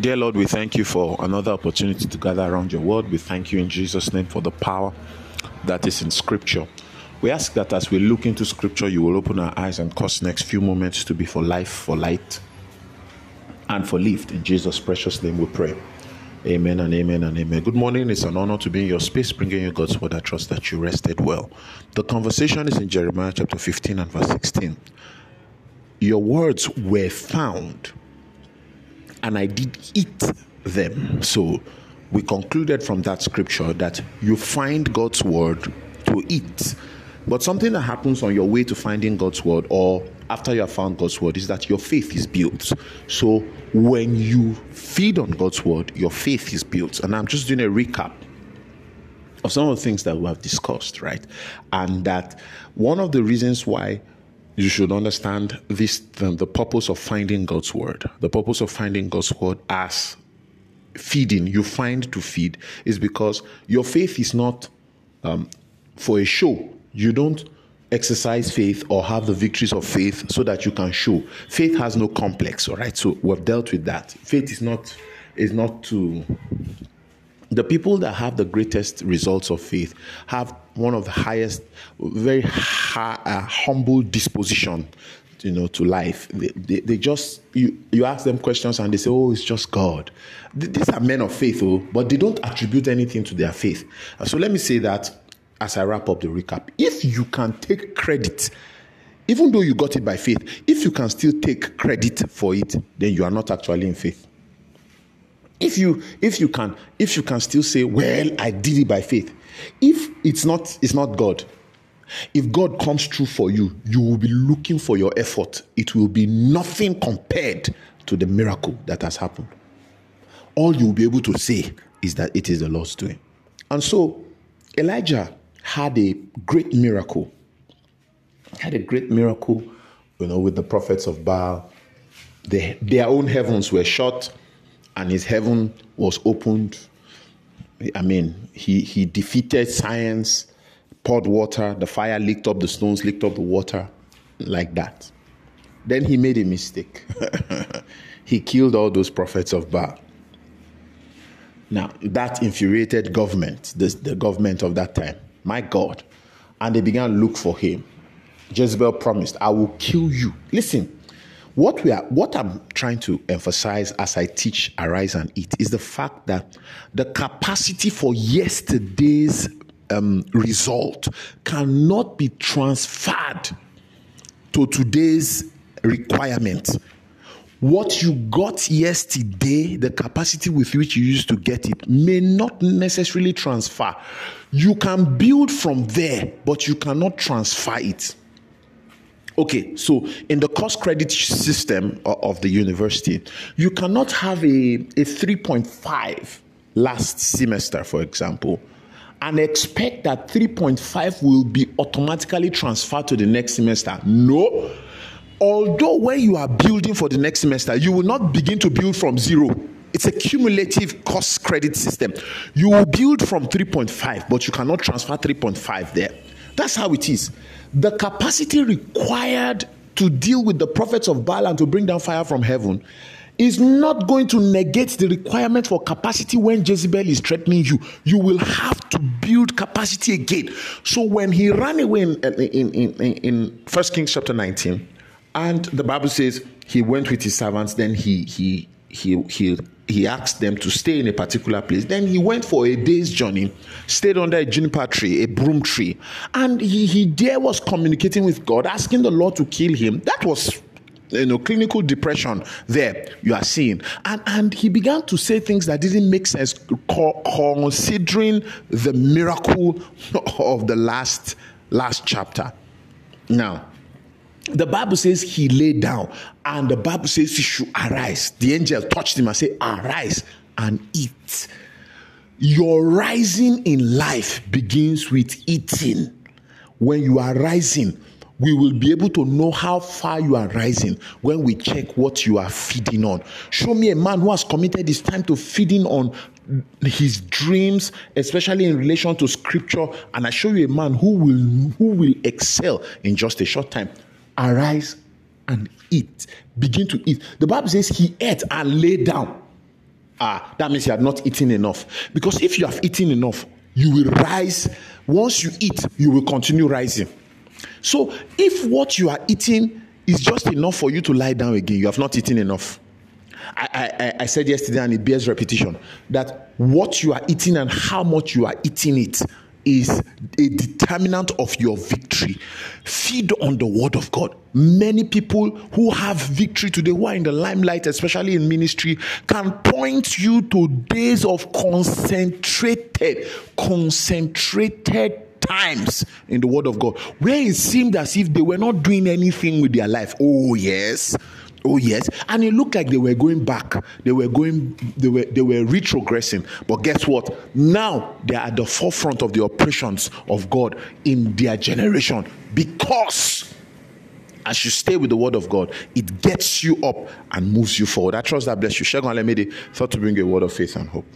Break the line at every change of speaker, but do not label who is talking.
Dear Lord, we thank you for another opportunity to gather around your word. We thank you in Jesus' name for the power that is in Scripture. We ask that as we look into Scripture, you will open our eyes and cause next few moments to be for life, for light, and for lift. In Jesus' precious name we pray. Amen and amen and amen. Good morning. It's an honor to be in your space, bringing you God's word. I trust that you rested well. The conversation is in Jeremiah chapter 15 and verse 16. Your words were found and I did eat them. So we concluded from that scripture that you find God's word to eat. But something that happens on your way to finding God's word or after you have found God's word is that your faith is built. So when you feed on God's word, your faith is built. And I'm just doing a recap of some of the things that we have discussed, right? And that one of the reasons why you should understand this the, purpose of finding God's word. The purpose of finding God's word as feeding, you find to feed, is because your faith is not um, for a show. You don't exercise faith or have the victories of faith so that you can show. Faith has no complex, all right? So we've dealt with that. Faith is not is not to the people that have the greatest results of faith have one of the highest, very high, uh, humble disposition, you know, to life. They, they, they, just you you ask them questions and they say, "Oh, it's just God." These are men of faith, oh, but they don't attribute anything to their faith. So let me say that as I wrap up the recap. If you can take credit even though you got it by faith, if you can still take credit for it, then you are not actually in faith if you if you can if you can still say well i did it by faith. If it's not it's not god. If god comes true for you you will be looking for your effort. It will be nothing compared to the miracle that has happened. All you will be able to say is that it is the lord's doing. And so elijah had a great miracle. Had a great miracle you know with the prophets of baal. Their own heavens were shut and his heaven was opened. I mean, he, he defeated science, poured water, the fire licked up the stones, licked up the water, like that. Then he made a mistake. he killed all those prophets of Baal. Now, that infuriated government, the, the government of that time, my God. And they began to look for him. Jezebel promised, I will kill you. Listen, what we are what i'm trying to emphasize as i teach arise and eat is the fact that the capacity for yesterday's um, result cannot be transferred to today's requirement what you got yesterday, the capacity with which you used to get it, may not necessarily transfer. You can build from there, but you cannot transfer it. Okay, so in the cost credit system of the university, you cannot have a, a 3.5 last semester, for example, and expect that 3.5 will be automatically transferred to the next semester. No. Although when you are building for the next semester, you will not begin to build from zero. It's a cumulative cost credit system. You will build from 3.5, but you cannot transfer 3.5 there. That's how it is the capacity required to deal with the prophets of Baal and to bring down fire from heaven is not going to negate the requirement for capacity when Jezebel is threatening you. You will have to build capacity again. So when he ran away in, in, in, in 1 Kings chapter 19, and the Bible says he went with his servants, then he he he he he asked them to stay in a particular place. Then he went for a day's journey, stayed under a juniper tree, a broom tree, and he, he there was communicating with God, asking the Lord to kill him. That was you know clinical depression there you are seeing and and he began to say things that didn't make sense considering the miracle of the last last chapter now the Bible says he lay down, and the Bible says he should arise. The angel touched him and said, Arise and eat. Your rising in life begins with eating. When you are rising, we will be able to know how far you are rising when we check what you are feeding on. Show me a man who has committed his time to feeding on his dreams, especially in relation to scripture, and I show you a man who will who will excel in just a short time arise and eat. Begin to eat. The Bible says he ate and lay down. ah, that means you have not eaten enough. Because if you have eaten enough, you will rise. Once you eat, you will continue rising. So if what you are eating is just enough for you to lie down again, you have not eaten enough. I, I, I said yesterday, and it bears repetition, that what you are eating and how much you are eating it is a determinant of your victory. Feed on the word of God. Many people who have victory today, who are in the limelight, especially in ministry, can point you to days of concentrated, concentrated times in the word of God where it seemed as if they were not doing anything with their life. Oh, yes. Oh yes, and it looked like they were going back. They were going. They were. They were retrogressing. But guess what? Now they are at the forefront of the operations of God in their generation because as you stay with the word of God, it gets you up and moves you forward. I trust that bless you. Shegun Alemede thought to bring a word of faith and hope.